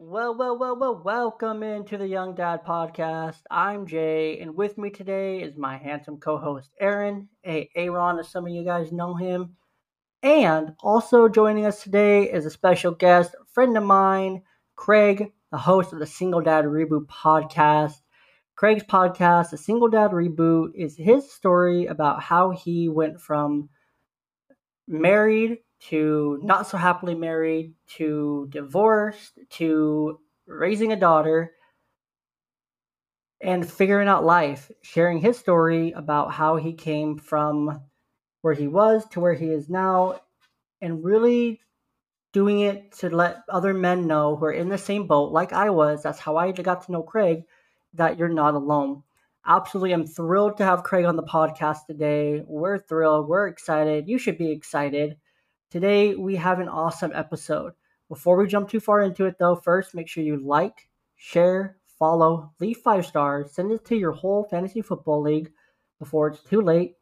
Well, well, well, well, welcome into the Young Dad Podcast. I'm Jay, and with me today is my handsome co host, Aaron, a Aaron, as some of you guys know him. And also joining us today is a special guest, a friend of mine, Craig, the host of the Single Dad Reboot podcast. Craig's podcast, A Single Dad Reboot, is his story about how he went from married to not so happily married to divorced to raising a daughter and figuring out life, sharing his story about how he came from where he was to where he is now, and really doing it to let other men know who are in the same boat like I was. That's how I got to know Craig, that you're not alone. Absolutely, I'm thrilled to have Craig on the podcast today. We're thrilled. We're excited. You should be excited. Today, we have an awesome episode. Before we jump too far into it, though, first make sure you like, share, follow, leave five stars, send it to your whole fantasy football league before it's too late,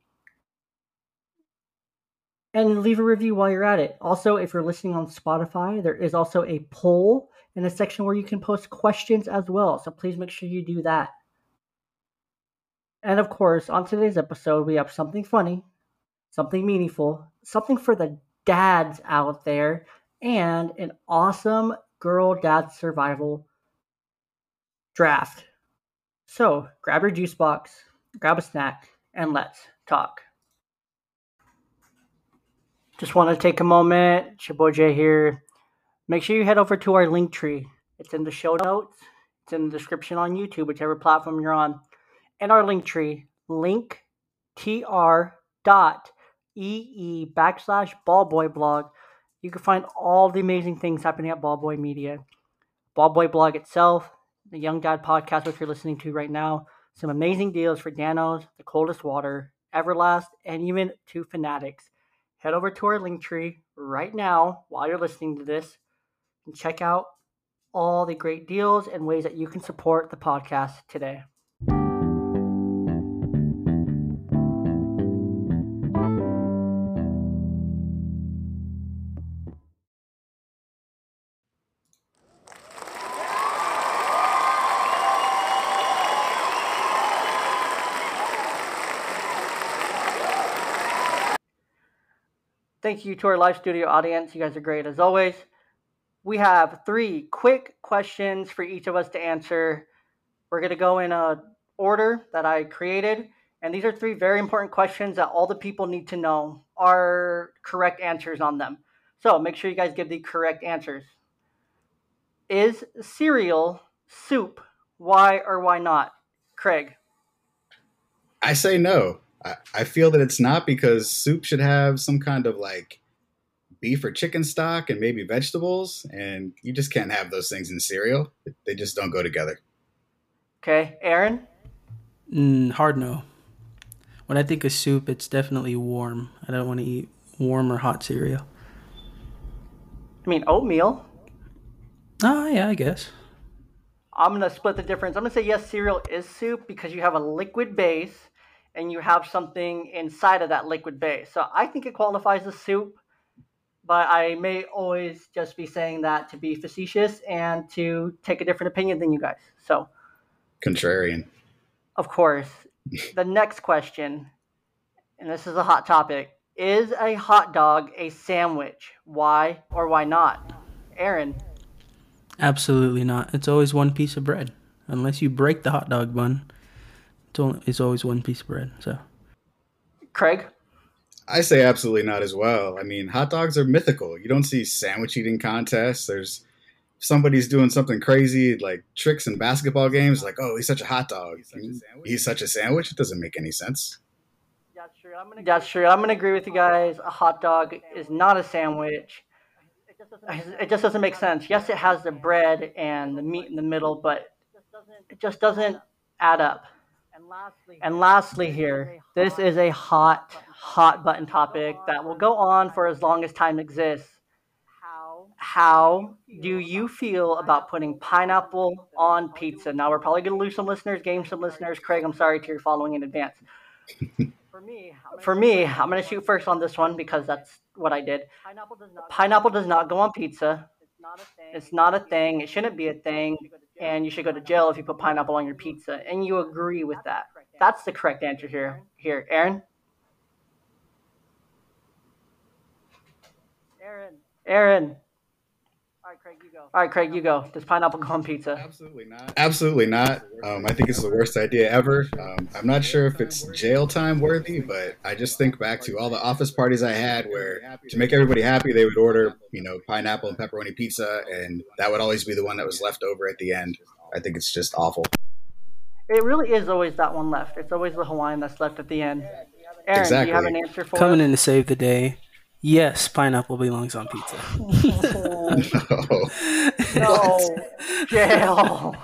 and leave a review while you're at it. Also, if you're listening on Spotify, there is also a poll in a section where you can post questions as well. So please make sure you do that. And of course, on today's episode, we have something funny, something meaningful, something for the dads out there and an awesome girl dad survival draft. So grab your juice box, grab a snack, and let's talk. Just want to take a moment. It's here. Make sure you head over to our link tree. It's in the show notes. It's in the description on YouTube, whichever platform you're on. And our link tree, link tr dot ee backslash ballboy blog. You can find all the amazing things happening at Ballboy Media. Ballboy blog itself, the Young Dad podcast, which you're listening to right now, some amazing deals for Danos, The Coldest Water, Everlast, and even Two Fanatics. Head over to our link tree right now while you're listening to this and check out all the great deals and ways that you can support the podcast today. Thank you to our live studio audience. You guys are great as always. We have three quick questions for each of us to answer. We're going to go in a order that I created, and these are three very important questions that all the people need to know are correct answers on them. So make sure you guys give the correct answers. Is cereal soup? Why or why not? Craig. I say no. I, I feel that it's not because soup should have some kind of like beef or chicken stock and maybe vegetables, and you just can't have those things in cereal. They just don't go together. Okay, Aaron. Mm, hard no. When I think of soup, it's definitely warm. I don't want to eat warm or hot cereal. I mean oatmeal. Oh yeah, I guess. I'm gonna split the difference. I'm gonna say yes, cereal is soup because you have a liquid base and you have something inside of that liquid base. So I think it qualifies as soup, but I may always just be saying that to be facetious and to take a different opinion than you guys. So, contrarian. Of course. the next question, and this is a hot topic is a hot dog a sandwich? Why or why not? Aaron. Absolutely not. It's always one piece of bread. Unless you break the hot dog bun, it's, only, it's always one piece of bread. So, Craig, I say absolutely not as well. I mean, hot dogs are mythical. You don't see sandwich eating contests. There's somebody's doing something crazy like tricks in basketball games. Like, oh, he's such a hot dog. He's such a sandwich. He's such a sandwich. It doesn't make any sense. That's true. I'm gonna. That's true. I'm gonna agree with you guys. A hot dog is not a sandwich. It just doesn't make sense. Yes, it has the bread and the meat in the middle, but it just doesn't add up. And lastly, here, this is a hot, hot button topic that will go on for as long as time exists. How do you feel about putting pineapple on pizza? Now, we're probably going to lose some listeners, gain some listeners. Craig, I'm sorry to your following in advance. For me, for me, I'm gonna shoot first on this one because that's what I did. Pineapple does not. Pineapple does not go on pizza. It's not a thing. It shouldn't be a thing, and you should go to jail if you put pineapple on your pizza. And you agree with that? That's the correct answer here. Here, Aaron. Aaron. Aaron. All right, Craig, you go. All right, Craig, you go. Does pineapple go on pizza? Absolutely not. Absolutely not. Um, I think it's the worst idea ever. Um, I'm not sure if it's jail time worthy, but I just think back to all the office parties I had where to make everybody happy, they would order, you know, pineapple and pepperoni pizza, and that would always be the one that was left over at the end. I think it's just awful. It really is always that one left. It's always the Hawaiian that's left at the end. Aaron, Exactly. do you have an answer for Coming us? in to save the day. Yes, pineapple belongs on pizza. no, no. jail.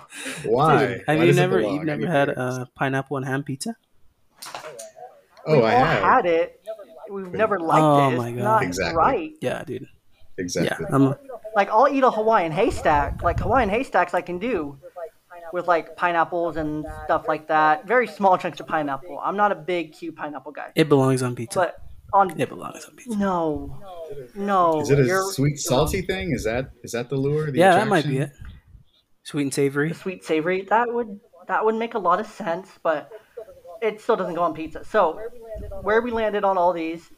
Why? Have Why you never belong you've never had a uh, pineapple and ham pizza? Oh, We've I all have. had it. We've never liked Oh it. It's my God. not Exactly. right. Yeah, dude. Exactly. Yeah, I'm Like I'll eat a Hawaiian haystack. Like Hawaiian haystacks, I can do with like pineapples and stuff like that. Very small chunks of pineapple. I'm not a big cute pineapple guy, it belongs on pizza. but on It belongs on pizza. no, no. Is it a you're- sweet salty thing? Is that is that the lure? The Yeah, that might be it. Sweet and savory. sweet savory that would that would make a lot of sense but it still doesn't go on pizza so where we landed on all these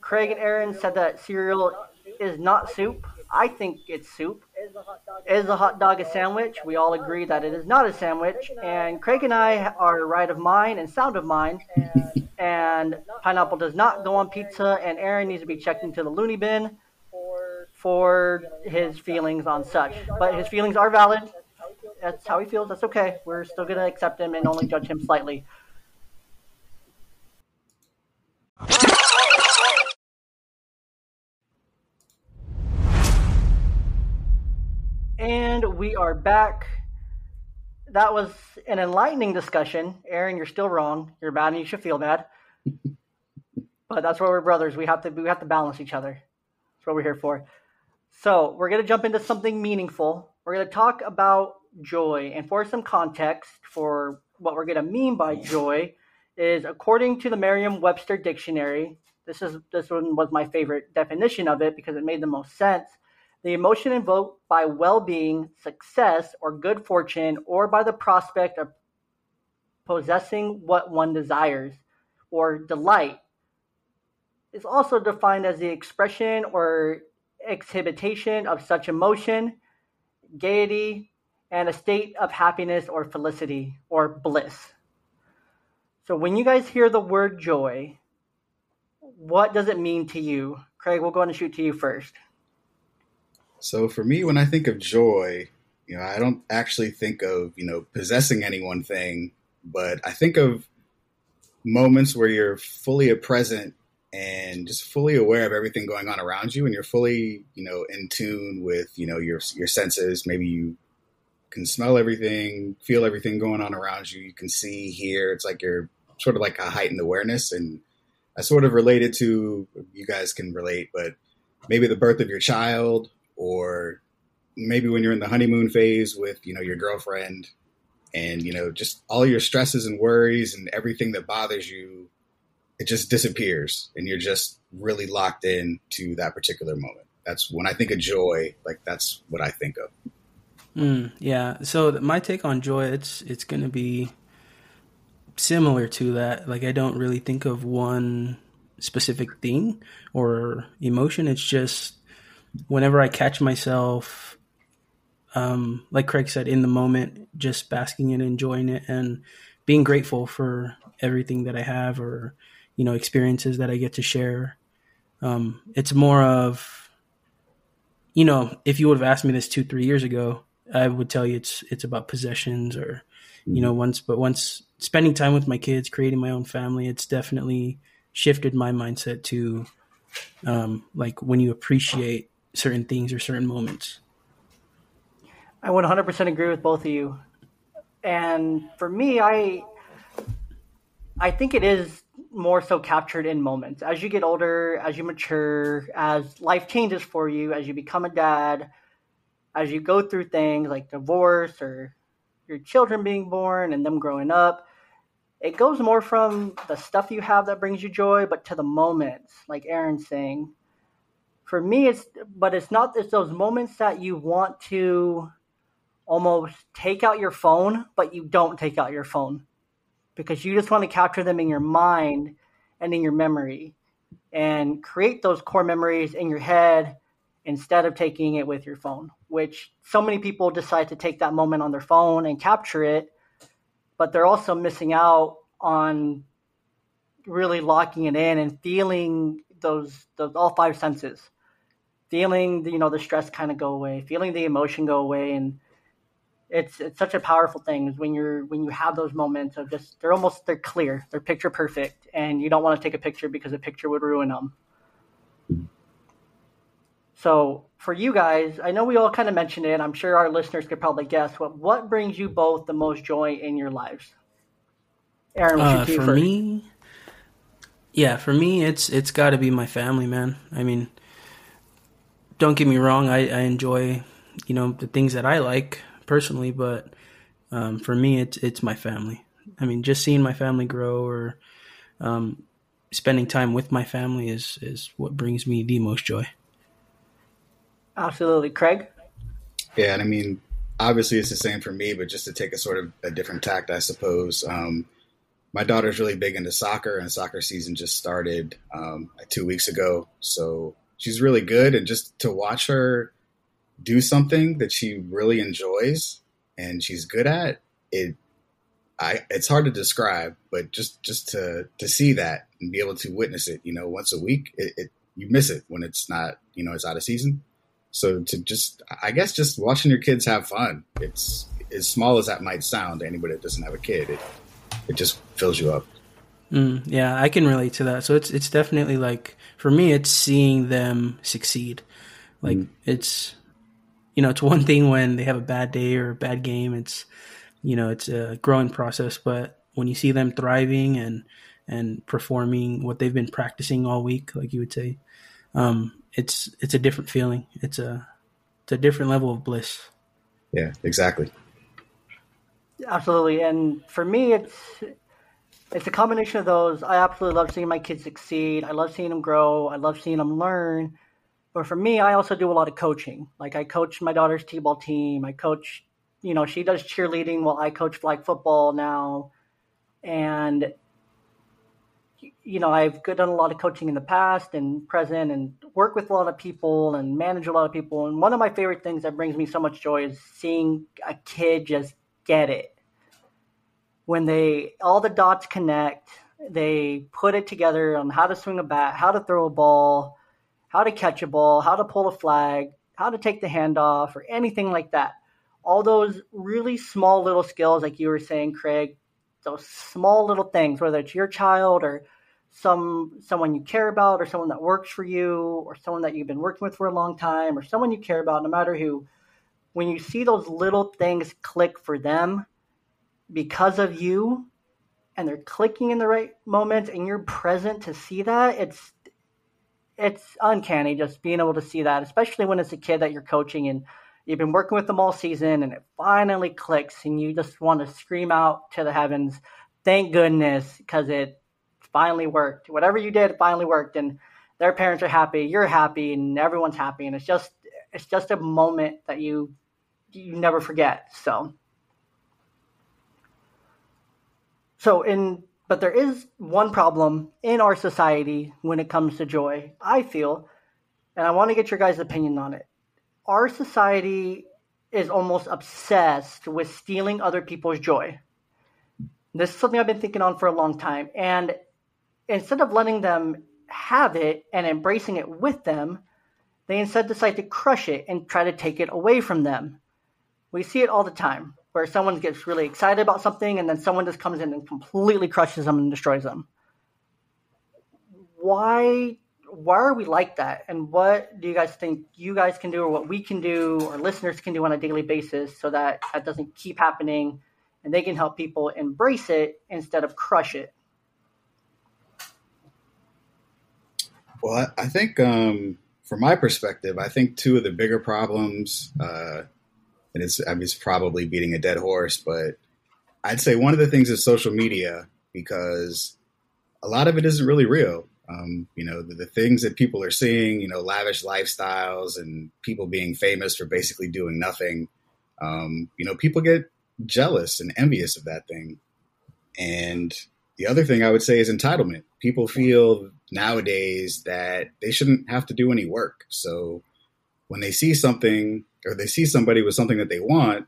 craig and aaron said that cereal is not soup i think it's soup is a hot dog a sandwich we all agree that it is not a sandwich and craig and i are right of mind and sound of mind and pineapple does not go on pizza and aaron needs to be checked into the loony bin for his feelings on such but his feelings are valid that's how he feels. That's okay. We're still gonna accept him and only judge him slightly. And we are back. That was an enlightening discussion. Aaron, you're still wrong. You're bad and you should feel bad. but that's why we're brothers. We have to we have to balance each other. That's what we're here for. So we're gonna jump into something meaningful. We're gonna talk about joy, and for some context for what we're gonna mean by joy, is according to the Merriam-Webster dictionary. This is this one was my favorite definition of it because it made the most sense. The emotion invoked by well-being, success, or good fortune, or by the prospect of possessing what one desires, or delight, is also defined as the expression or exhibition of such emotion, gaiety, and a state of happiness or felicity or bliss. So when you guys hear the word joy, what does it mean to you? Craig, we'll go and shoot to you first. So for me, when I think of joy, you know, I don't actually think of you know possessing any one thing, but I think of moments where you're fully present and just fully aware of everything going on around you, and you're fully you know in tune with you know your your senses. Maybe you can smell everything, feel everything going on around you. You can see, hear. It's like you're sort of like a heightened awareness, and I sort of related to you guys can relate, but maybe the birth of your child or maybe when you're in the honeymoon phase with you know your girlfriend and you know just all your stresses and worries and everything that bothers you it just disappears and you're just really locked in to that particular moment that's when i think of joy like that's what i think of Mm, yeah. So my take on joy, it's it's gonna be similar to that. Like I don't really think of one specific thing or emotion. It's just whenever I catch myself, um, like Craig said, in the moment, just basking and enjoying it, and being grateful for everything that I have or you know experiences that I get to share. Um, it's more of you know, if you would have asked me this two, three years ago, I would tell you it's it's about possessions or you know once but once spending time with my kids creating my own family it's definitely shifted my mindset to um, like when you appreciate certain things or certain moments I would 100% agree with both of you. And for me, I I think it is more so captured in moments. As you get older, as you mature, as life changes for you, as you become a dad, as you go through things like divorce or your children being born and them growing up, it goes more from the stuff you have that brings you joy, but to the moments, like Aaron's saying. For me, it's but it's not it's those moments that you want to almost take out your phone, but you don't take out your phone because you just want to capture them in your mind and in your memory and create those core memories in your head instead of taking it with your phone, which so many people decide to take that moment on their phone and capture it, but they're also missing out on really locking it in and feeling those those all five senses. Feeling the, you know the stress kind of go away, feeling the emotion go away and it's it's such a powerful thing when you're when you have those moments of just they're almost they're clear they're picture perfect and you don't want to take a picture because a picture would ruin them so for you guys i know we all kind of mentioned it i'm sure our listeners could probably guess what what brings you both the most joy in your lives aaron uh, for first? me yeah for me it's it's got to be my family man i mean don't get me wrong I, I enjoy you know the things that i like personally, but um, for me, it's it's my family. I mean, just seeing my family grow or um, spending time with my family is is what brings me the most joy. Absolutely, Craig. Yeah, and I mean, obviously, it's the same for me, but just to take a sort of a different tact, I suppose. Um, my daughter's really big into soccer, and soccer season just started um, two weeks ago. So she's really good, and just to watch her do something that she really enjoys and she's good at it I, it's hard to describe, but just just to to see that and be able to witness it, you know, once a week, it, it, you miss it when it's not, you know, it's out of season. So to just, I guess, just watching your kids have fun. It's as small as that might sound to anybody that doesn't have a kid. It it just fills you up. Mm, yeah, I can relate to that. So it's it's definitely like for me, it's seeing them succeed. Like mm. it's you know, it's one thing when they have a bad day or a bad game. It's, you know, it's a growing process. But when you see them thriving and and performing what they've been practicing all week, like you would say, um, it's it's a different feeling. It's a it's a different level of bliss. Yeah, exactly. Absolutely, and for me, it's it's a combination of those. I absolutely love seeing my kids succeed. I love seeing them grow. I love seeing them learn. But for me, I also do a lot of coaching. Like I coach my daughter's t-ball team. I coach, you know, she does cheerleading while I coach flag football now. And you know, I've done a lot of coaching in the past and present and work with a lot of people and manage a lot of people. And one of my favorite things that brings me so much joy is seeing a kid just get it. When they all the dots connect, they put it together on how to swing a bat, how to throw a ball, how to catch a ball, how to pull a flag, how to take the handoff, or anything like that. All those really small little skills, like you were saying, Craig, those small little things, whether it's your child or some someone you care about, or someone that works for you, or someone that you've been working with for a long time, or someone you care about, no matter who. When you see those little things click for them because of you, and they're clicking in the right moments, and you're present to see that, it's it's uncanny just being able to see that, especially when it's a kid that you're coaching and you've been working with them all season and it finally clicks and you just want to scream out to the heavens, thank goodness, because it finally worked. Whatever you did finally worked and their parents are happy, you're happy, and everyone's happy. And it's just it's just a moment that you you never forget. So so in but there is one problem in our society when it comes to joy, I feel, and I want to get your guys' opinion on it. Our society is almost obsessed with stealing other people's joy. This is something I've been thinking on for a long time. And instead of letting them have it and embracing it with them, they instead decide to crush it and try to take it away from them. We see it all the time where someone gets really excited about something and then someone just comes in and completely crushes them and destroys them. Why why are we like that? And what do you guys think you guys can do or what we can do or listeners can do on a daily basis so that that doesn't keep happening and they can help people embrace it instead of crush it? Well, I think um, from my perspective, I think two of the bigger problems uh, and it's I mean, it's probably beating a dead horse, but I'd say one of the things is social media because a lot of it isn't really real. Um, you know, the, the, things that people are seeing, you know, lavish lifestyles and people being famous for basically doing nothing. Um, you know, people get jealous and envious of that thing. And the other thing I would say is entitlement. People feel nowadays that they shouldn't have to do any work. So when they see something or they see somebody with something that they want,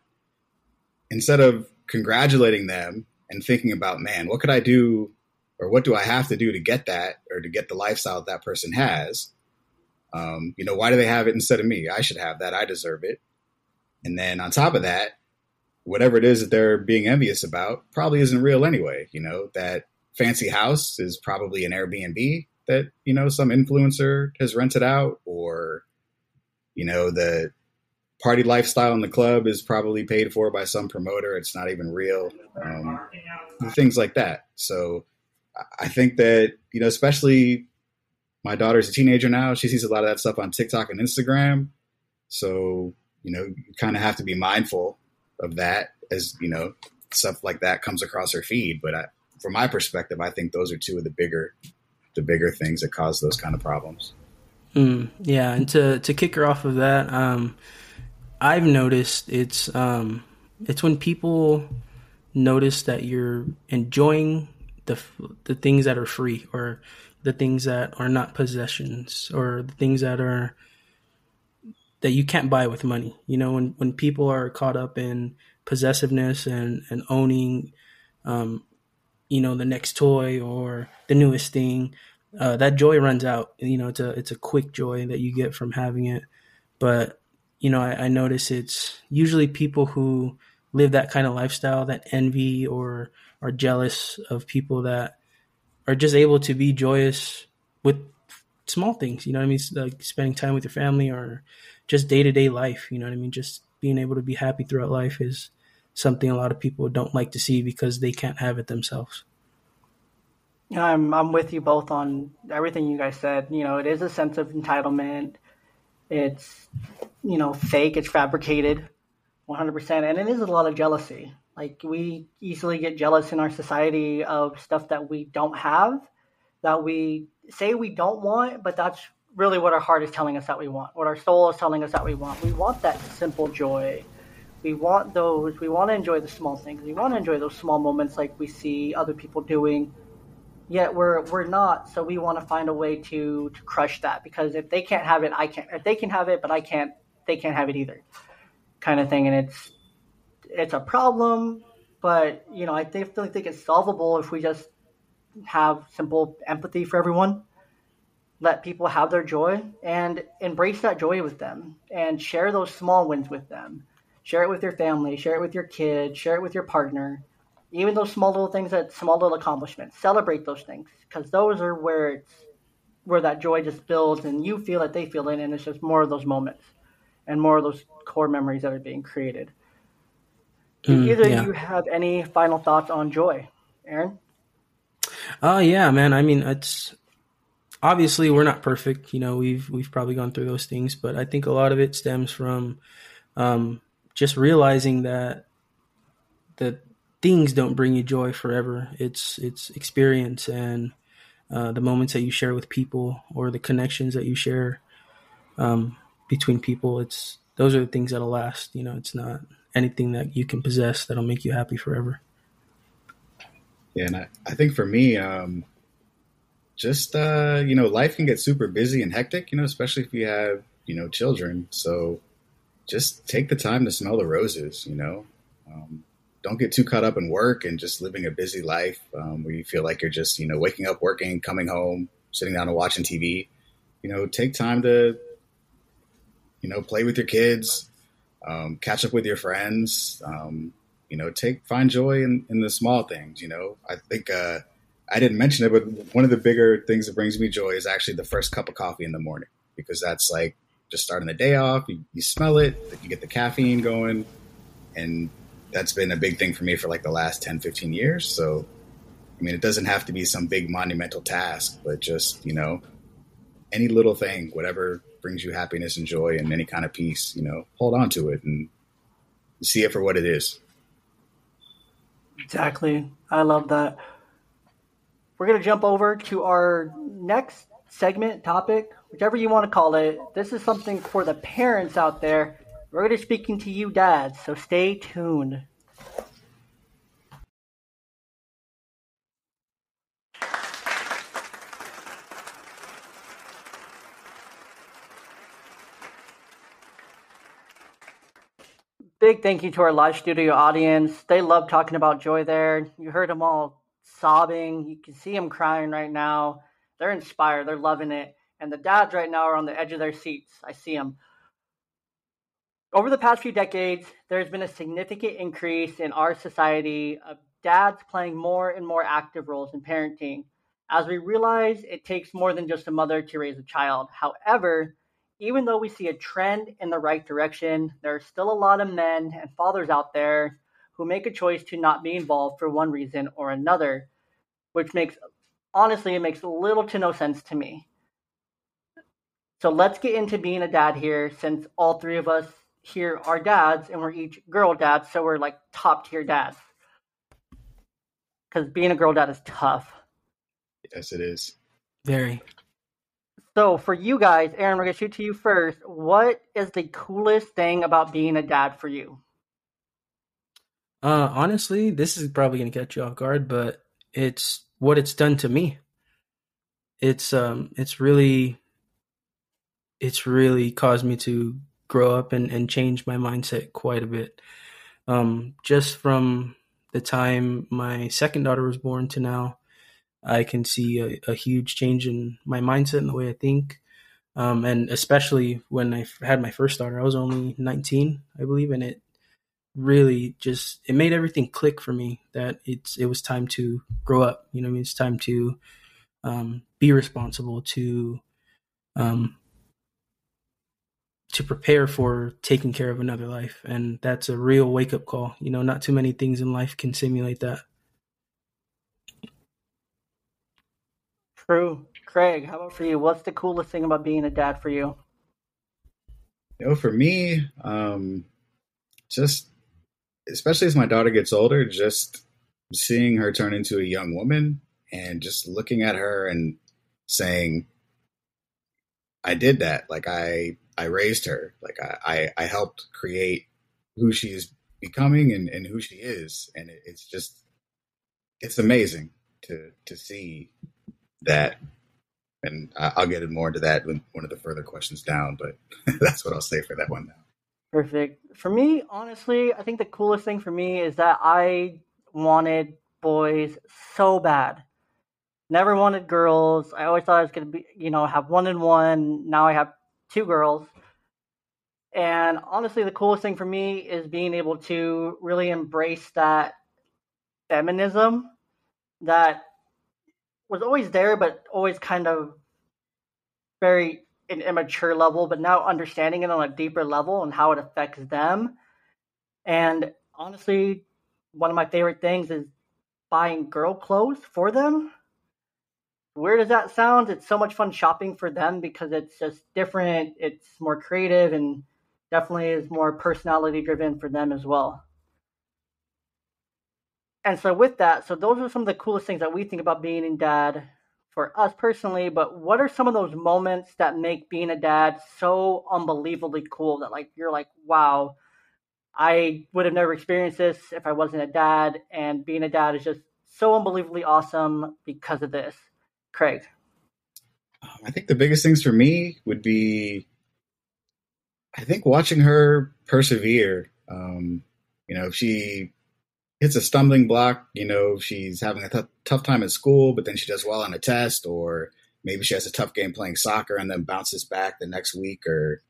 instead of congratulating them and thinking about, man, what could I do or what do I have to do to get that or to get the lifestyle that, that person has? Um, you know, why do they have it instead of me? I should have that. I deserve it. And then on top of that, whatever it is that they're being envious about probably isn't real anyway. You know, that fancy house is probably an Airbnb that, you know, some influencer has rented out or, you know, the party lifestyle in the club is probably paid for by some promoter. It's not even real. Um, things like that. So I think that, you know, especially my daughter's a teenager now. She sees a lot of that stuff on TikTok and Instagram. So, you know, you kind of have to be mindful of that as, you know, stuff like that comes across her feed. But I, from my perspective, I think those are two of the bigger, the bigger things that cause those kind of problems. Mm, yeah. And to, to kick her off of that, um, I've noticed it's, um, it's when people notice that you're enjoying the the things that are free or the things that are not possessions or the things that are that you can't buy with money. You know, when when people are caught up in possessiveness and and owning, um, you know, the next toy or the newest thing, uh, that joy runs out. You know, it's a it's a quick joy that you get from having it. But you know, I, I notice it's usually people who live that kind of lifestyle that envy or are jealous of people that are just able to be joyous with small things. You know what I mean? Like spending time with your family or just day to day life. You know what I mean? Just being able to be happy throughout life is something a lot of people don't like to see because they can't have it themselves. I'm I'm with you both on everything you guys said. You know, it is a sense of entitlement. It's you know fake. It's fabricated, 100, percent and it is a lot of jealousy. Like we easily get jealous in our society of stuff that we don't have, that we say we don't want, but that's really what our heart is telling us that we want, what our soul is telling us that we want. We want that simple joy. We want those, we want to enjoy the small things. We want to enjoy those small moments like we see other people doing. Yet we're we're not, so we want to find a way to to crush that because if they can't have it, I can't. If they can have it, but I can't, they can't have it either, kind of thing. And it's it's a problem, but you know, I definitely think it's solvable if we just have simple empathy for everyone. Let people have their joy and embrace that joy with them and share those small wins with them. Share it with your family, share it with your kid share it with your partner. Even those small little things that small little accomplishments. Celebrate those things because those are where it's where that joy just builds and you feel it, they feel it, and it's just more of those moments and more of those core memories that are being created. Do mm, either yeah. you have any final thoughts on joy, Aaron? Oh uh, yeah, man. I mean, it's obviously we're not perfect. You know, we've we've probably gone through those things, but I think a lot of it stems from um, just realizing that that things don't bring you joy forever. It's it's experience and uh, the moments that you share with people or the connections that you share um, between people. It's those are the things that'll last. You know, it's not anything that you can possess that'll make you happy forever. Yeah, and I, I think for me, um, just uh, you know, life can get super busy and hectic, you know, especially if you have, you know, children. So just take the time to smell the roses, you know. Um, don't get too caught up in work and just living a busy life um, where you feel like you're just, you know, waking up, working, coming home, sitting down and watching TV. You know, take time to, you know, play with your kids, um, catch up with your friends. Um, you know, take find joy in, in the small things. You know, I think uh, I didn't mention it, but one of the bigger things that brings me joy is actually the first cup of coffee in the morning because that's like just starting the day off. You, you smell it, you get the caffeine going, and that's been a big thing for me for like the last 10, 15 years. So, I mean, it doesn't have to be some big monumental task, but just, you know, any little thing, whatever brings you happiness and joy and any kind of peace, you know, hold on to it and see it for what it is. Exactly. I love that. we're going to jump over to our next segment, topic, whichever you want to call it. This is something for the parents out there. We're going to be speaking to you, dads, so stay tuned. Big thank you to our live studio audience. They love talking about Joy there. You heard them all sobbing. You can see them crying right now. They're inspired. They're loving it. And the dads right now are on the edge of their seats. I see them. Over the past few decades, there's been a significant increase in our society of dads playing more and more active roles in parenting. As we realize, it takes more than just a mother to raise a child. However, even though we see a trend in the right direction, there are still a lot of men and fathers out there who make a choice to not be involved for one reason or another, which makes, honestly, it makes little to no sense to me. So let's get into being a dad here, since all three of us here are dads and we're each girl dads, so we're like top tier dads. Because being a girl dad is tough. Yes, it is. Very. So for you guys, Aaron, we're gonna shoot to you first. What is the coolest thing about being a dad for you? Uh, honestly, this is probably gonna catch you off guard, but it's what it's done to me. It's um, it's really, it's really caused me to grow up and, and change my mindset quite a bit. Um, just from the time my second daughter was born to now, I can see a, a huge change in my mindset and the way I think. Um, and especially when I had my first daughter, I was only 19, I believe, and it really just it made everything click for me that it's it was time to grow up. You know, I mean, it's time to um, be responsible to um, to prepare for taking care of another life, and that's a real wake up call. You know, not too many things in life can simulate that. True. Craig, how about for you? What's the coolest thing about being a dad for you? You know, for me, um, just especially as my daughter gets older, just seeing her turn into a young woman and just looking at her and saying, I did that. Like I I raised her. Like I I, I helped create who she is becoming and, and who she is. And it, it's just it's amazing to to see that. And I'll get more into that when one of the further questions down, but that's what I'll say for that one now. Perfect. For me, honestly, I think the coolest thing for me is that I wanted boys so bad. Never wanted girls. I always thought I was going to be, you know, have one and one. Now I have two girls. And honestly, the coolest thing for me is being able to really embrace that feminism that was always there, but always kind of very an immature level, but now understanding it on a deeper level and how it affects them. And honestly, one of my favorite things is buying girl clothes for them. Where does that sound? It's so much fun shopping for them because it's just different, it's more creative, and definitely is more personality driven for them as well. And so with that, so those are some of the coolest things that we think about being a dad for us personally, but what are some of those moments that make being a dad so unbelievably cool that like you're like, wow, I would have never experienced this if I wasn't a dad and being a dad is just so unbelievably awesome because of this. Craig. I think the biggest things for me would be I think watching her persevere. Um, you know, if she hits a stumbling block, you know, she's having a tough time at school, but then she does well on a test, or maybe she has a tough game playing soccer and then bounces back the next week, or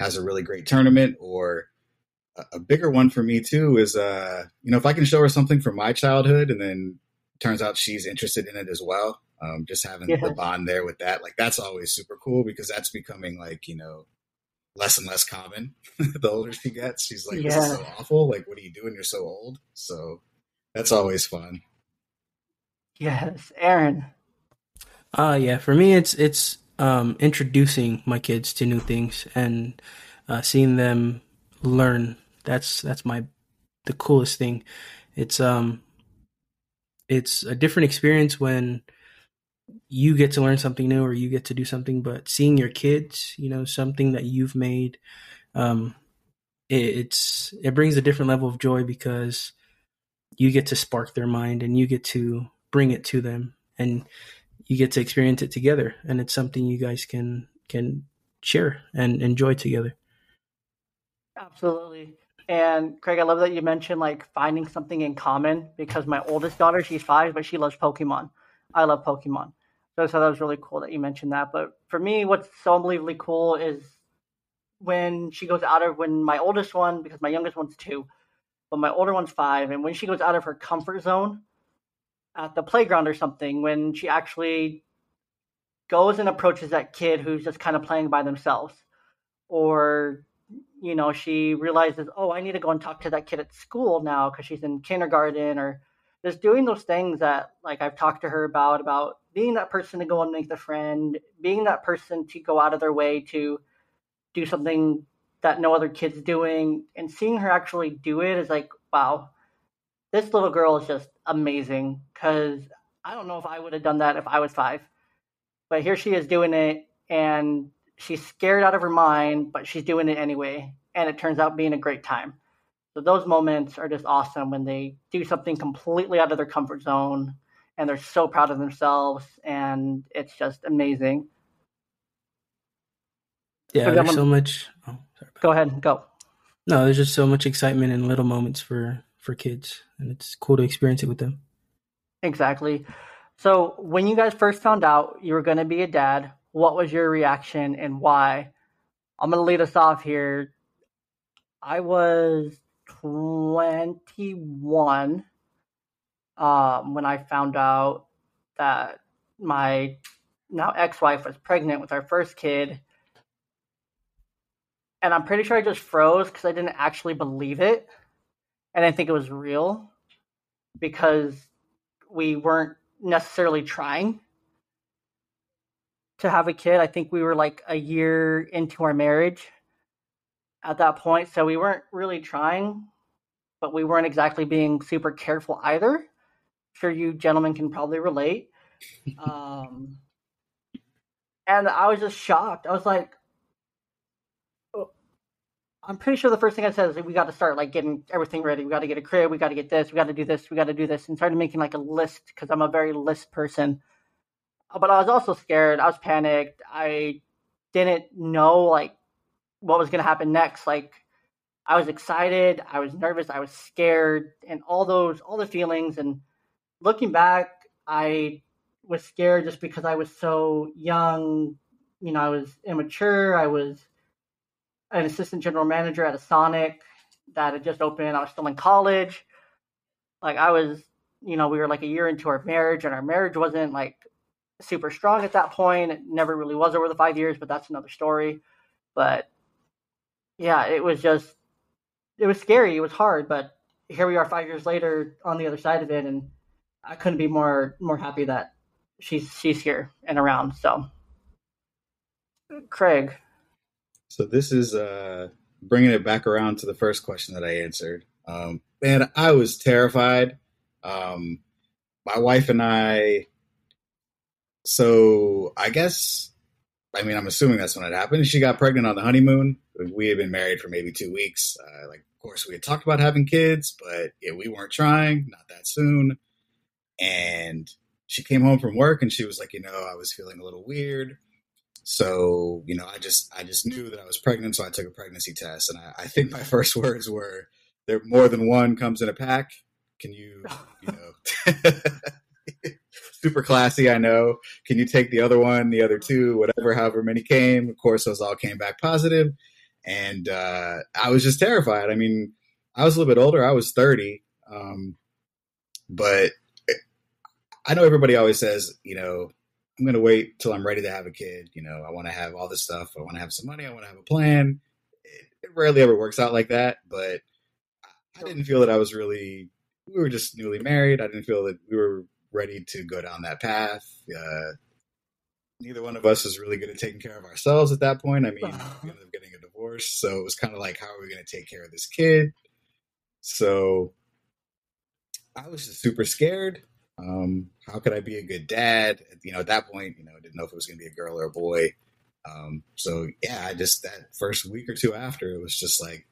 has a really great tournament, or a bigger one for me too is, uh, you know, if I can show her something from my childhood, and then turns out she's interested in it as well. Um, just having the bond there with that, like that's always super cool because that's becoming like you know less and less common the older she gets. She's like, "This yeah. is so awful. Like, what are you doing? You're so old." So that's always fun. Yes, Aaron. Uh yeah, for me it's it's um introducing my kids to new things and uh, seeing them learn. That's that's my the coolest thing. It's um it's a different experience when you get to learn something new or you get to do something, but seeing your kids, you know, something that you've made, um, it, it's it brings a different level of joy because you get to spark their mind and you get to bring it to them and you get to experience it together. And it's something you guys can can share and enjoy together. Absolutely. And craig i love that you mentioned like finding something in common because my oldest daughter she's five but she loves pokemon. I love pokemon so, so that was really cool that you mentioned that. But for me what's so unbelievably cool is when she goes out of when my oldest one because my youngest one's two but my older one's five and when she goes out of her comfort zone at the playground or something when she actually goes and approaches that kid who's just kind of playing by themselves or you know she realizes oh i need to go and talk to that kid at school now because she's in kindergarten or just doing those things that like i've talked to her about about being that person to go and make the friend being that person to go out of their way to do something that no other kid's doing and seeing her actually do it is like wow this little girl is just amazing because I don't know if I would have done that if I was five. But here she is doing it, and she's scared out of her mind, but she's doing it anyway. And it turns out being a great time. So those moments are just awesome when they do something completely out of their comfort zone and they're so proud of themselves and it's just amazing. Yeah, there's so much. Oh, go ahead, go. No, there's just so much excitement in little moments for for kids, and it's cool to experience it with them. Exactly. So, when you guys first found out you were going to be a dad, what was your reaction and why? I'm going to lead us off here. I was 21 um, when I found out that my now ex wife was pregnant with our first kid. And I'm pretty sure I just froze because I didn't actually believe it and I think it was real because we weren't necessarily trying to have a kid. I think we were like a year into our marriage at that point, so we weren't really trying, but we weren't exactly being super careful either. Sure, you gentlemen can probably relate. um, and I was just shocked. I was like, I'm pretty sure the first thing I said is we got to start like getting everything ready. We got to get a crib. We got to get this. We got to do this. We got to do this. And started making like a list because I'm a very list person. But I was also scared. I was panicked. I didn't know like what was going to happen next. Like I was excited. I was nervous. I was scared, and all those all the feelings. And looking back, I was scared just because I was so young. You know, I was immature. I was an assistant general manager at a Sonic that had just opened. I was still in college. Like I was, you know, we were like a year into our marriage, and our marriage wasn't like super strong at that point. It never really was over the five years, but that's another story. But yeah, it was just, it was scary. It was hard, but here we are five years later on the other side of it, and I couldn't be more more happy that she's she's here and around. So, Craig, so this is uh, bringing it back around to the first question that I answered. Um, and I was terrified. Um, my wife and I. So I guess, I mean, I'm assuming that's when it happened. She got pregnant on the honeymoon. We had been married for maybe two weeks. Uh, like, of course, we had talked about having kids, but yeah, we weren't trying, not that soon. And she came home from work and she was like, you know, I was feeling a little weird. So, you know, I just I just knew that I was pregnant, so I took a pregnancy test. And I, I think my first words were there more than one comes in a pack. Can you, you know, super classy, I know. Can you take the other one, the other two, whatever, however many came? Of course, those all came back. And uh, I was just terrified. I mean, I was a little bit older. I was 30. Um, but I know everybody always says, you know, I'm going to wait till I'm ready to have a kid. You know, I want to have all this stuff. I want to have some money. I want to have a plan. It, it, rarely ever works out like that, but I didn't feel that I was really, we were just newly married. I didn't feel that we were ready to go down that path. Uh, neither one of us was really good at taking care of ourselves at that point. I mean, we ended up getting a divorce. So it was kind of like, how are we going to take care of this kid? So I was just super scared. Um, how could I be a good dad? You know, at that point, you know, I didn't know if it was going to be a girl or a boy. Um, so yeah, I just that first week or two after, it was just like,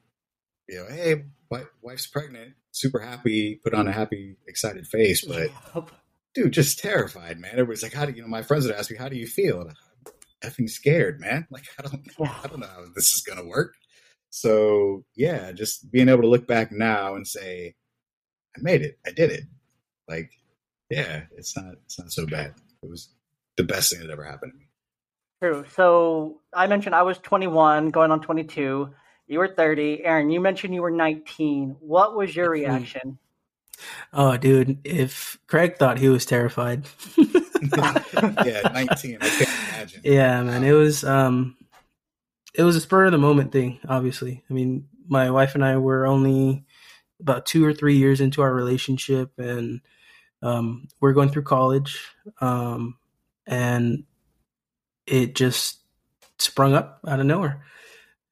you know, hey, my wife's pregnant, super happy, put on a happy, excited face, but dude, just terrified, man. Everybody's like, how do you know? My friends would ask me, how do you feel? And I'm effing scared, man. Like I don't, I don't know how this is gonna work. So yeah, just being able to look back now and say, I made it, I did it. Like, yeah, it's not, it's not so bad. It was the best thing that ever happened to me. True. So I mentioned I was 21, going on 22. You were 30. Aaron, you mentioned you were 19. What was your reaction? Oh, dude, if Craig thought he was terrified. yeah, 19. I can't imagine. Yeah, man. It was um it was a spur of the moment thing, obviously. I mean, my wife and I were only about 2 or 3 years into our relationship and um we're going through college um and it just sprung up out of nowhere.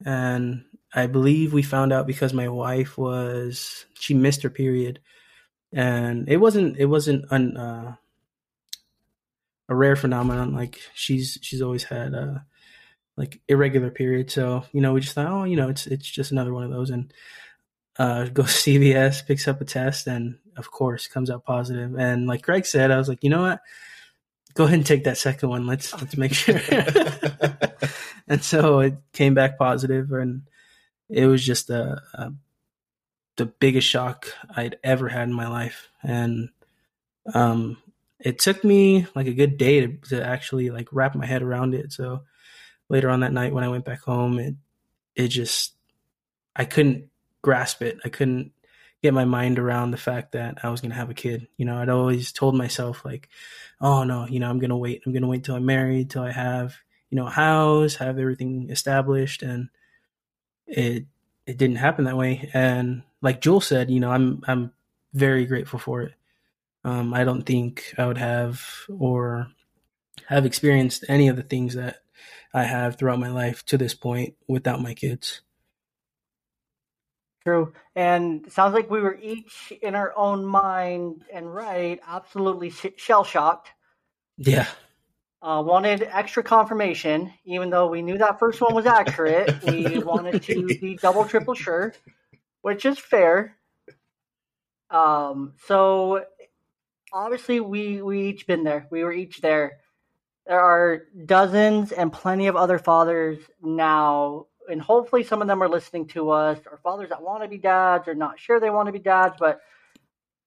And I believe we found out because my wife was she missed her period, and it wasn't it wasn't an, uh, a rare phenomenon. Like she's she's always had uh, like irregular period. so you know we just thought, oh, you know, it's it's just another one of those, and uh, goes CVS, picks up a test, and of course comes out positive. And like Greg said, I was like, you know what? Go ahead and take that second one. Let's let's make sure. and so it came back positive, and it was just a, a, the biggest shock I'd ever had in my life, and um, it took me like a good day to, to actually like wrap my head around it. So later on that night when I went back home, it it just I couldn't grasp it. I couldn't get my mind around the fact that I was going to have a kid. You know, I'd always told myself like, oh no, you know, I'm going to wait. I'm going to wait till I'm married, till I have, you know, a house, have everything established and it it didn't happen that way. And like Joel said, you know, I'm I'm very grateful for it. Um, I don't think I would have or have experienced any of the things that I have throughout my life to this point without my kids. True. And sounds like we were each in our own mind and right, absolutely shell shocked. Yeah. Uh, wanted extra confirmation, even though we knew that first one was accurate. we wanted to be double, triple sure, which is fair. Um, so obviously, we we each been there. We were each there. There are dozens and plenty of other fathers now, and hopefully, some of them are listening to us, or fathers that want to be dads, or not sure they want to be dads, but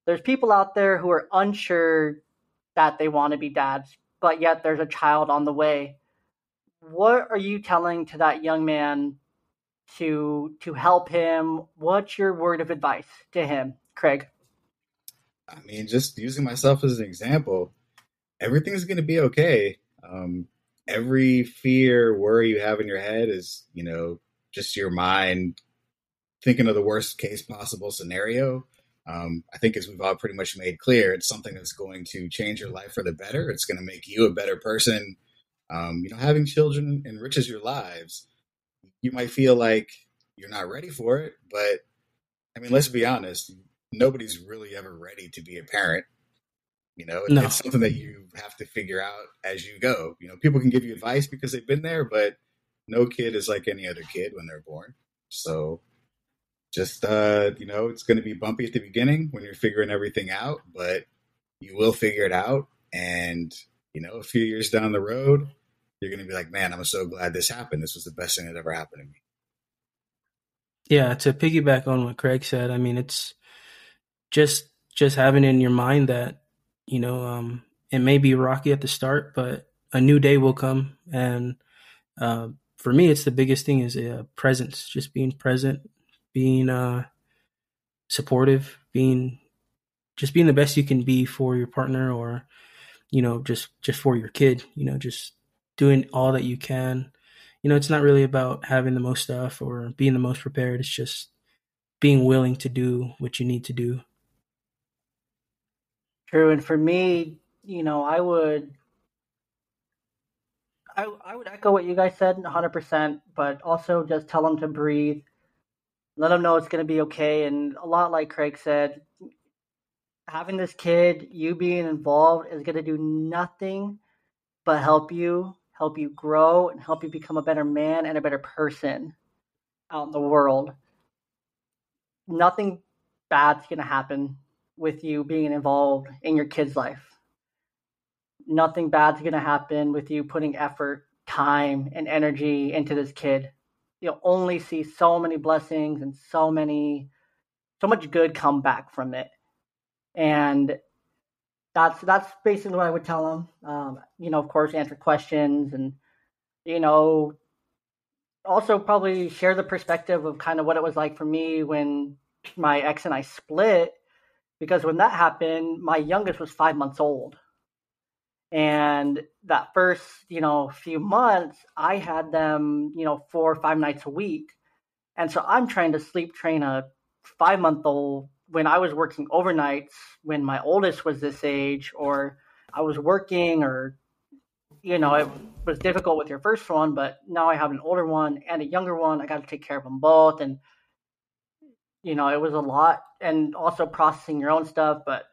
there's people out there who are unsure that they want to be dads but yet there's a child on the way. What are you telling to that young man to to help him? What's your word of advice to him, Craig? I mean, just using myself as an example, everything's going to be okay. Um, every fear, worry you have in your head is, you know, just your mind thinking of the worst case possible scenario. Um, I think, as we've all pretty much made clear, it's something that's going to change your life for the better. It's going to make you a better person. Um, you know, having children enriches your lives. You might feel like you're not ready for it, but I mean, let's be honest. Nobody's really ever ready to be a parent. You know, no. it's something that you have to figure out as you go. You know, people can give you advice because they've been there, but no kid is like any other kid when they're born. So just uh, you know, it's going to be bumpy at the beginning when you're figuring everything out, but you will figure it out. And you know, a few years down the road, you're going to be like, "Man, I'm so glad this happened. This was the best thing that ever happened to me." Yeah, to piggyback on what Craig said, I mean, it's just just having in your mind that you know um, it may be rocky at the start, but a new day will come. And uh, for me, it's the biggest thing is uh, presence, just being present, being uh, supportive, being just being the best you can be for your partner or you know just just for your kid you know just doing all that you can. You know it's not really about having the most stuff or being the most prepared. It's just being willing to do what you need to do true and for me you know i would I, I would echo what you guys said 100% but also just tell them to breathe let them know it's going to be okay. And a lot like Craig said, having this kid, you being involved, is going to do nothing but help you, help you grow, and help you become a better man and a better person out in the world. Nothing bad's going to happen with you being involved in your kid's life. Nothing bad's going to happen with you putting effort, time, and energy into this kid. You'll only see so many blessings and so many, so much good come back from it. And that's that's basically what I would tell them. Um, you know, of course, answer questions and you know, also probably share the perspective of kind of what it was like for me when my ex and I split. Because when that happened, my youngest was five months old. And that first, you know, few months, I had them, you know, four or five nights a week. And so I'm trying to sleep train a five month old when I was working overnights when my oldest was this age, or I was working, or you know, it was difficult with your first one, but now I have an older one and a younger one. I got to take care of them both, and you know, it was a lot, and also processing your own stuff, but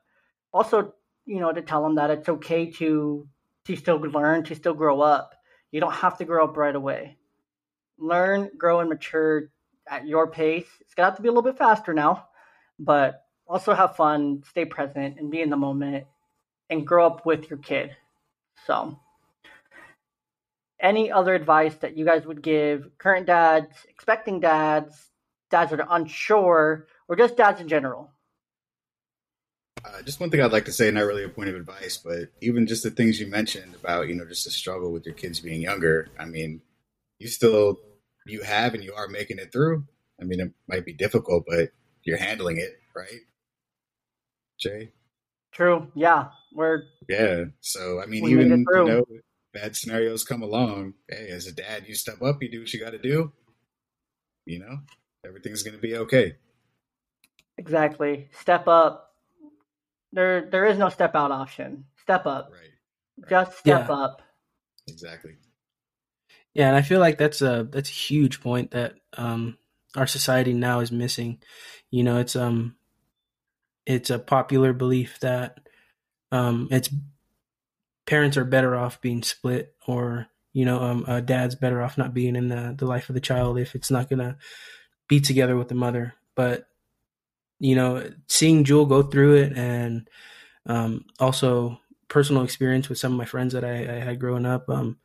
also, you know, to tell them that it's okay to to still learn, to still grow up. You don't have to grow up right away. Learn, grow, and mature at your pace. It's gonna have to be a little bit faster now, but also have fun, stay present, and be in the moment, and grow up with your kid. So, any other advice that you guys would give current dads, expecting dads, dads that are unsure, or just dads in general? Uh, just one thing I'd like to say, not really a point of advice, but even just the things you mentioned about, you know, just the struggle with your kids being younger. I mean, you still, you have and you are making it through. I mean, it might be difficult, but you're handling it, right? Jay? True. Yeah. We're Yeah. So I mean, we even you know, bad scenarios come along. Hey, as a dad, you step up, you do what you got to do. You know, everything's gonna be okay. Exactly. Step up. There, there is no step out option. Step up. Right. right. Just step yeah. up. Exactly. Yeah, and I feel like that's a that's a huge point that um, our society now is missing. You know, it's um it's a popular belief that um it's parents are better off being split or you know um a dad's better off not being in the the life of the child if it's not going to be together with the mother but you know seeing Jewel go through it and um also personal experience with some of my friends that I, I had growing up um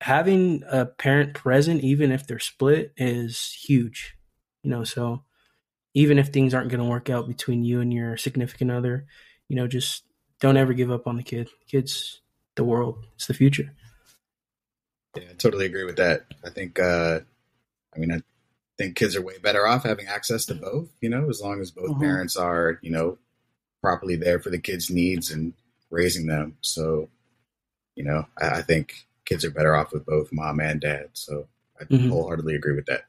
having a parent present even if they're split is huge you know so even if things aren't going to work out between you and your significant other you know just don't ever give up on the kid. Kids the world. It's the future. Yeah i totally agree with that. I think uh i mean i think kids are way better off having access to both you know as long as both mm-hmm. parents are you know properly there for the kids needs and raising them so you know I, I think kids are better off with both mom and dad so i mm-hmm. wholeheartedly agree with that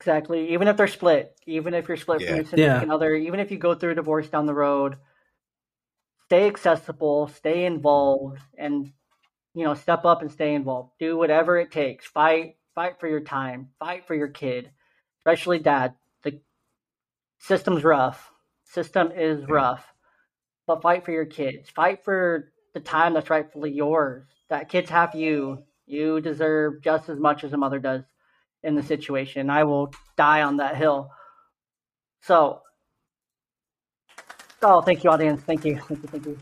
Exactly. Even if they're split, even if you're split yeah. from your significant yeah. other, even if you go through a divorce down the road, stay accessible, stay involved, and you know, step up and stay involved. Do whatever it takes. Fight, fight for your time. Fight for your kid, especially dad. The system's rough. System is rough, but fight for your kids. Fight for the time that's rightfully yours. That kids have you. You deserve just as much as a mother does in the situation. I will die on that hill. So, oh, thank you, audience. Thank you. Thank you. Thank you.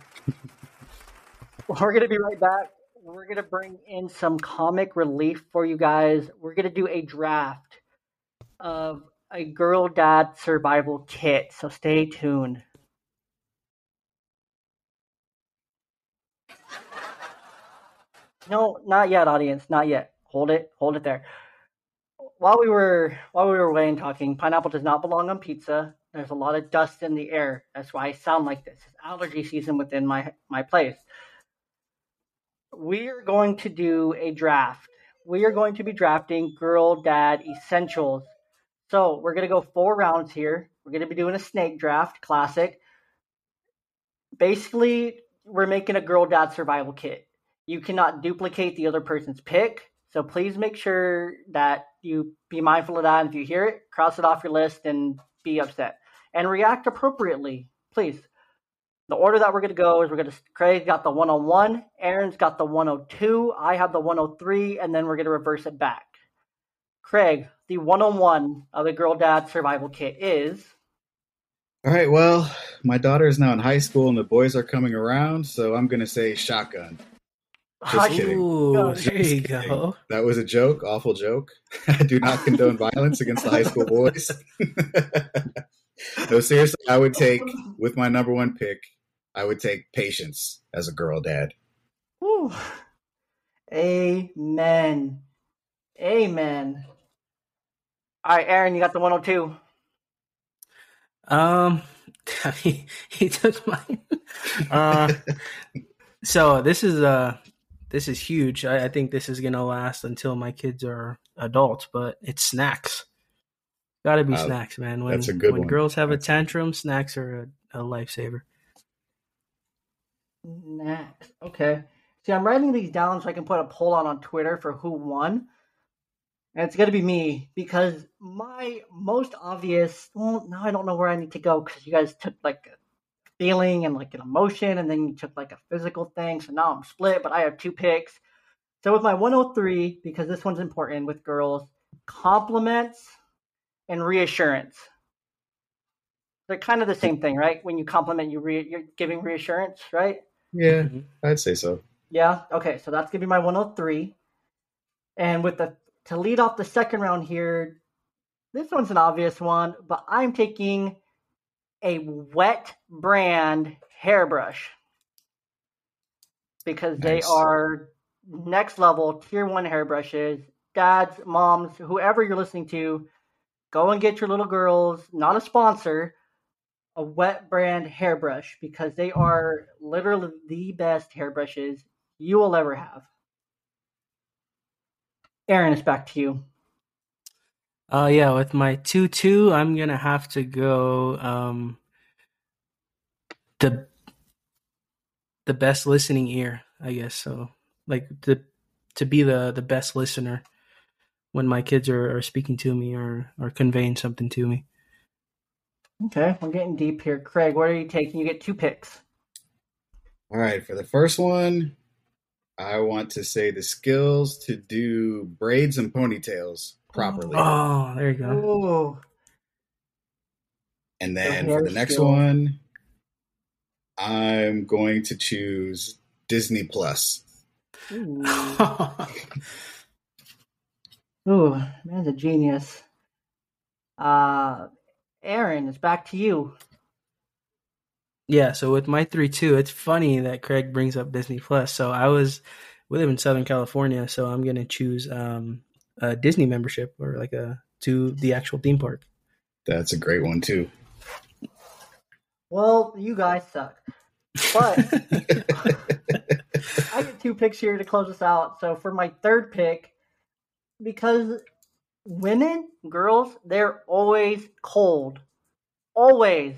We're going to be right back. We're going to bring in some comic relief for you guys. We're going to do a draft of a girl dad survival kit. So stay tuned. No, not yet, audience. Not yet. Hold it. Hold it there while we were while we were waiting talking, pineapple does not belong on pizza. There's a lot of dust in the air. That's why I sound like this. It's allergy season within my my place. We are going to do a draft. We are going to be drafting girl dad essentials. So we're gonna go four rounds here. We're gonna be doing a snake draft, classic. Basically, we're making a girl dad survival kit. You cannot duplicate the other person's pick. So please make sure that you be mindful of that. If you hear it, cross it off your list and be upset and react appropriately, please. the order that we're going to go is we're going to Craig got the 101, Aaron's got the 102, I have the 103, and then we're going to reverse it back. Craig, the 101 of the Girl Dad Survival Kit is. All right, well, my daughter is now in high school and the boys are coming around, so I'm going to say shotgun. Just kidding. Ooh, Just there you kidding. go. That was a joke, awful joke. I do not condone violence against the high school boys. no, seriously, I would take, with my number one pick, I would take patience as a girl dad. Whew. Amen. Amen. All right, Aaron, you got the 102. Um, he, he took mine. Uh, so this is uh this is huge. I, I think this is gonna last until my kids are adults. But it's snacks. Got to be Wow, snacks, man. When that's a good when one. girls have That's- a tantrum, snacks are a, a lifesaver. Next. Okay. See, I'm writing these down so I can put a poll on on Twitter for who won. And it's going to be me because my most obvious. Well, now I don't know where I need to go because you guys took like a feeling and like an emotion, and then you took like a physical thing. So now I'm split, but I have two picks. So with my 103, because this one's important with girls, compliments and reassurance. They're kind of the same thing, right? When you compliment, you re- you're giving reassurance, right? Yeah, Mhm. I'd say so. Yeah. Okay. So that's gonna be my 103. And with the to lead off the second round here, this one's an obvious one, but I'm taking a wet brand hairbrush because they are next level tier one hairbrushes. Dads, moms, whoever you're listening to, go and get your little girls. Not a sponsor. A wet brand hairbrush because they are literally the best hairbrushes you will ever have. Aaron, it's back to you. Uh yeah, with my two two, I'm gonna have to go um the the best listening ear, I guess. So like the to be the the best listener when my kids are, are speaking to me or or conveying something to me. Okay, we're getting deep here. Craig, what are you taking? You get two picks. All right, for the first one, I want to say the skills to do braids and ponytails properly. Oh, there you go. Oh, And then hair for the next skill. one, I'm going to choose Disney Plus. Ooh. Ooh, man's a genius. Uh, Aaron, it's back to you. Yeah, so with my three two, it's funny that Craig brings up Disney Plus. So I was we live in Southern California, so I'm gonna choose um a Disney membership or like a to the actual theme park. That's a great one too. Well, you guys suck. But I get two picks here to close us out. So for my third pick, because women, girls, they're always cold. Always.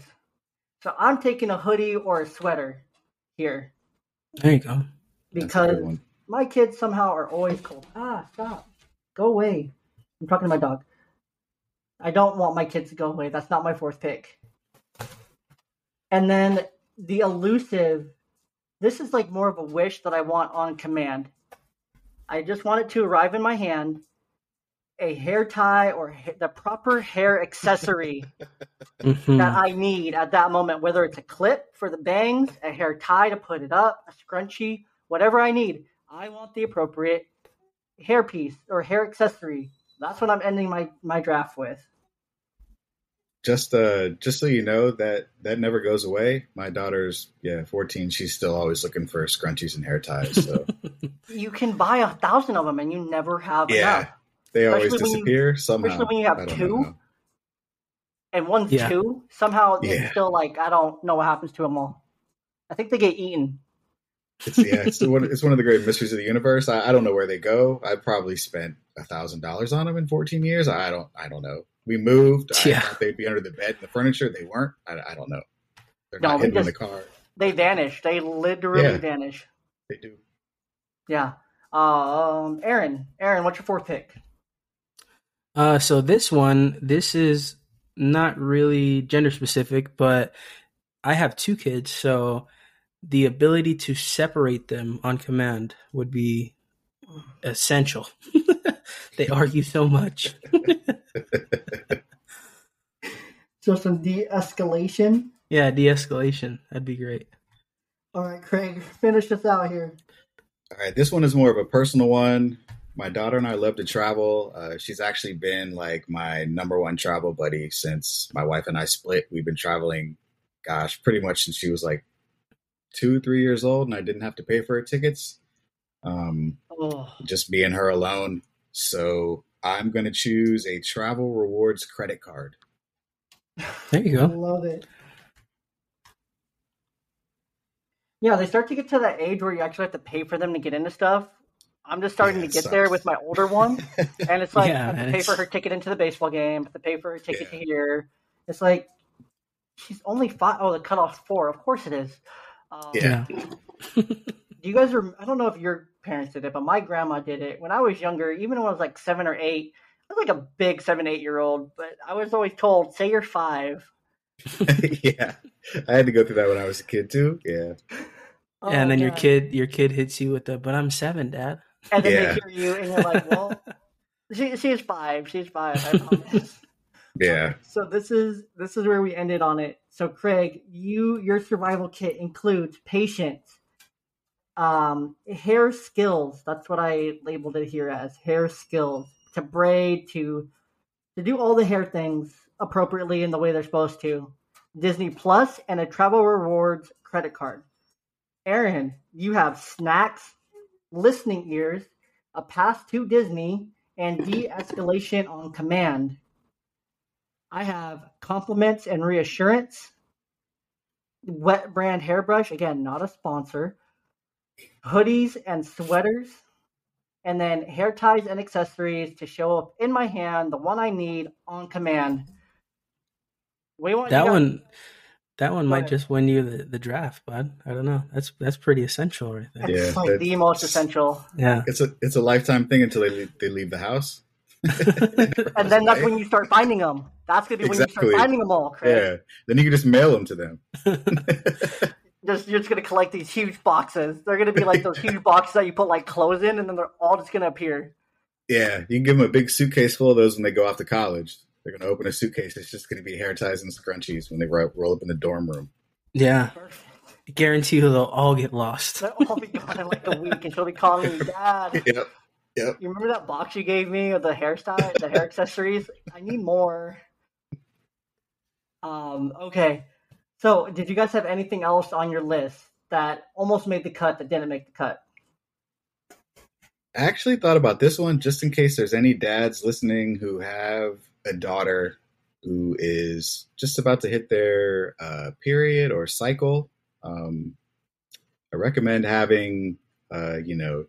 So I'm taking a hoodie or a sweater here There you go. That's because my kids somehow are always cold. Ah, stop. Go away. I'm talking to my dog. I don't want my kids to go away. That's not my fourth pick. And then the elusive. This is like more of a wish that I want on command. I just want it to arrive in my hand. A hair tie or ha- the proper hair accessory Mhm. that I need at that moment, whether it's a clip for the bangs, a hair tie to put it up, a scrunchie, whatever I need. I want the appropriate hair piece or hair accessory. That's what I'm ending my, my draft with. Just uh just so you know that that never goes away. My daughter's yeah, 14, she's still always looking for scrunchies and hair ties, so You can buy a thousand of them and you never have Yeah. enough. They always Especially when you- disappear somehow. especially when you have two. know. And one's Yeah. two. Somehow Yeah. it's still like, I don't know what happens to them all. I think they get eaten. It's yeah, it's one it's one of the great mysteries of the universe. I, I don't know where they go. I probably spent a thousand dollars on them in 14 years. I don't I don't know. We moved. I Yeah. thought they'd be under the bed the furniture. They weren't. I, I don't know. They're No, not they hidden in the car. They vanish. They literally Yeah. vanish. They do. Yeah. Um, Aaron, Aaron, what's your fourth pick? Uh, so this one, this is not really gender specific, but I have two kids, so the ability to separate them on command would be essential. they argue so much. So some de-escalation. yeah, de-escalation. That'd be great. All right, Craig, finish this out here. All right, this one is more of a personal one. My daughter and I love to travel. Uh, she's actually been like my number one travel buddy since my wife and I split. We've been traveling, gosh, pretty much since she was like two, three years old, and I didn't have to pay for her tickets. Um, Oh, just being her alone. So I'm going to choose a travel rewards credit card. There you I go. love it. Yeah, they start to get to that age where you actually have to pay for them to get into stuff. I'm just starting Yeah, to it get there with my older one, and it's like Yeah, I have to pay for her ticket into the baseball game, I have to pay for her ticket Yeah. to here. It's like she's only five. Oh, the cutoff's four. Of course it is. Um, Yeah. Do you guys rem I don't know if your parents did it, but my grandma did it when I was younger. Even when I was like seven or eight, I was like a big seven, eight year old. But I was always told, "Say you're five. yeah. I had to go through that when I was a kid too. Yeah. Oh, and then your kid, your kid hits you with the, "But I'm seven, Dad." And then Yeah. they hear you, and you're like, "Well, she, she's five. She's five. I promise." Yeah. so this is this is where we ended on it. So Craig, you your survival kit includes patience, um, hair skills. That's what I labeled it here as hair skills to braid to to do all the hair things appropriately in the way they're supposed to. Disney Plus and a travel rewards credit card. Aaron, you have snacks, listening ears, a pass to Disney, and de-escalation on command. I have compliments and reassurance. Wet brand hairbrush, again, not a sponsor. Hoodies and sweaters. And then hair ties and accessories to show up in my hand, the one I need on command. We want That guys- one, that one Go might just win you the, the draft, bud. I don't know. That's that's pretty essential right there. It's Yeah, like the most essential. Yeah. It's a it's a lifetime thing until they leave, they leave the house. And then that's when you start finding them. That's gonna be when you Exactly. start finding them all, Craig. Yeah. Then you can just mail them to them. Just you're just gonna collect these huge boxes. They're gonna be like those huge boxes that you put like clothes in, and then they're all just gonna appear. yeah. You can give them a big suitcase full of those when they go off to college. They're going to open a suitcase. It's just going to be hair ties and scrunchies when they roll, roll up in the dorm room. yeah. I Guarantee you they'll all get lost. They'll all be gone in like a week, and she'll be calling me dad. Yep. Yep. You remember that box you gave me of the hairstyle, the hair accessories? I need more. Um. Okay. So, did you guys have anything else on your list that almost made the cut that didn't make the cut? I actually thought about this one just in case there's any dads listening who have a daughter who is just about to hit their uh, period or cycle. Um, I recommend having, uh, you know,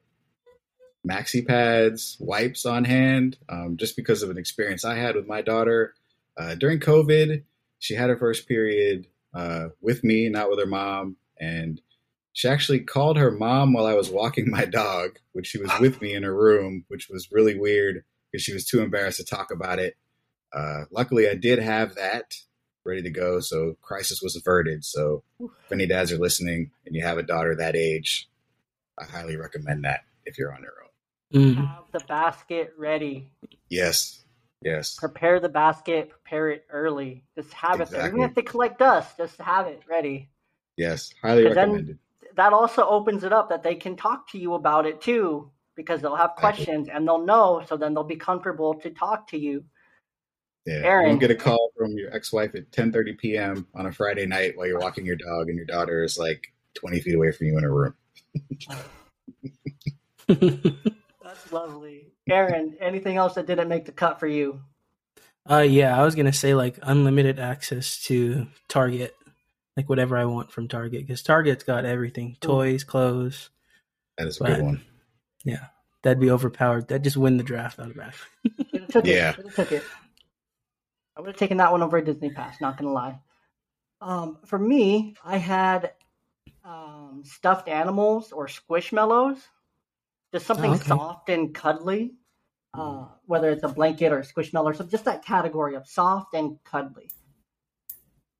maxi pads, wipes on hand, um, just because of an experience I had with my daughter uh, during COVID. She had her first period uh, with me, not with her mom, and she actually called her mom while I was walking my dog, which she was with me in her room, which was really weird because she was too embarrassed to talk about it. Uh, luckily, I did have that ready to go, so crisis was averted. So, if any dads are listening and you have a daughter that age, I highly recommend that if you're on your own. Mm. Have the basket ready. Yes, yes, Prepare the basket. Prepare it early. Just have it there. Even if they collect dust, just have it ready. yes, highly then- recommended. That also opens it up that they can talk to you about it too, because they'll have questions and they'll know. So then they'll be comfortable to talk to you. Yeah, Aaron. you don't get a call from your ex-wife at 10:30 p.m. on a Friday night while you're walking your dog, and your daughter is like 20 feet away from you in her room. That's lovely. Aaron, anything else that didn't make the cut for you? uh, yeah, I was gonna say like unlimited access to Target, like whatever I want from Target, because Target's got everything: toys, clothes. That is a Right. good one. Yeah, that'd be overpowered. That'd just win the draft automatically. Should've took Yeah. it. Should've took it. I would have taken that one over a Disney Pass. Not gonna lie. Um, for me, I had um, stuffed animals or squishmallows, just something Oh, okay. soft and cuddly. Uh, whether it's a blanket or a squishmallow or something, just that category of soft and cuddly.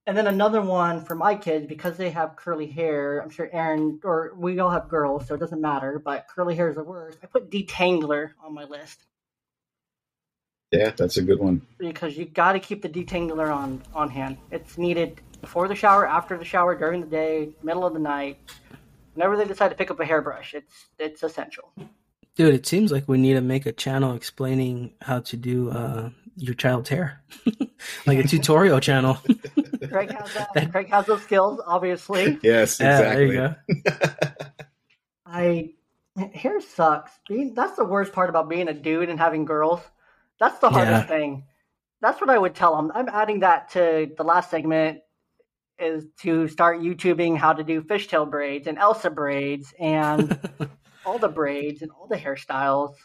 And then another one for my kids because they have curly hair. I'm sure Aaron or we all have girls, so it doesn't matter. But curly hair is the worst. I put detangler on my list. Yeah, that's a good one. Because you got to keep the detangler on on hand. It's needed before the shower, after the shower, during the day, middle of the night. Whenever they decide to pick up a hairbrush, it's it's essential. Dude, it seems like we need to make a channel explaining how to do uh, your child's hair, like a tutorial channel. Craig has that. that. Craig has those skills, obviously. Yes, exactly. Yeah, there you go. I hair sucks. Being that's the worst part about being a dude and having girls. That's the hardest yeah. thing. That's what I would tell them. I'm adding that to the last segment is to start YouTubing how to do fishtail braids and Elsa braids and all the braids and all the hairstyles.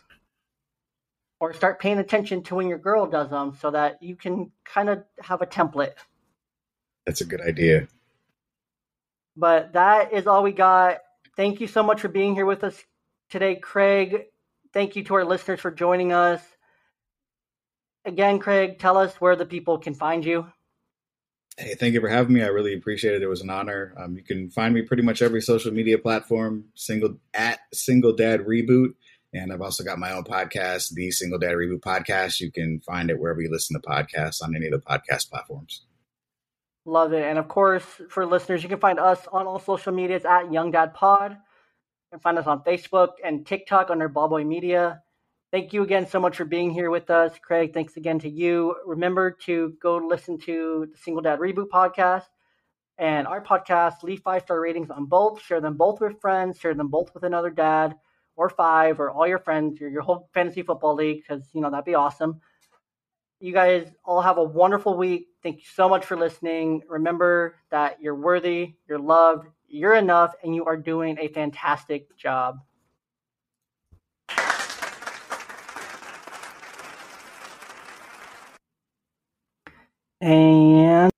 Or start paying attention to when your girl does them so that you can kind of have a template. That's a good idea. But that is all we got. Thank you so much for being here with us today, Craig. Thank you to our listeners for joining us. Again, Craig, tell us where the people can find you. Hey, thank you for having me. I really appreciate it. It was an honor. Um, you can find me pretty much every social media platform, single at Single Dad Reboot, and I've also got my own podcast, the Single Dad Reboot Podcast. You can find it wherever you listen to podcasts on any of the podcast platforms. Love it, and of course, for listeners, you can find us on all social medias at Young Dad Pod. You can find us on Facebook and TikTok under Ballboy Media. Thank you again so much for being here with us. Craig, thanks again to you. Remember to go listen to the Single Dad Reboot podcast and our podcast. Leave five star ratings on both. Share them both with friends. Share them both with another dad or five or all your friends, your, your whole fantasy football league, because, you know, that'd be awesome. You guys all have a wonderful week. Thank you so much for listening. Remember that you're worthy, you're loved, you're enough, and you are doing a fantastic job. and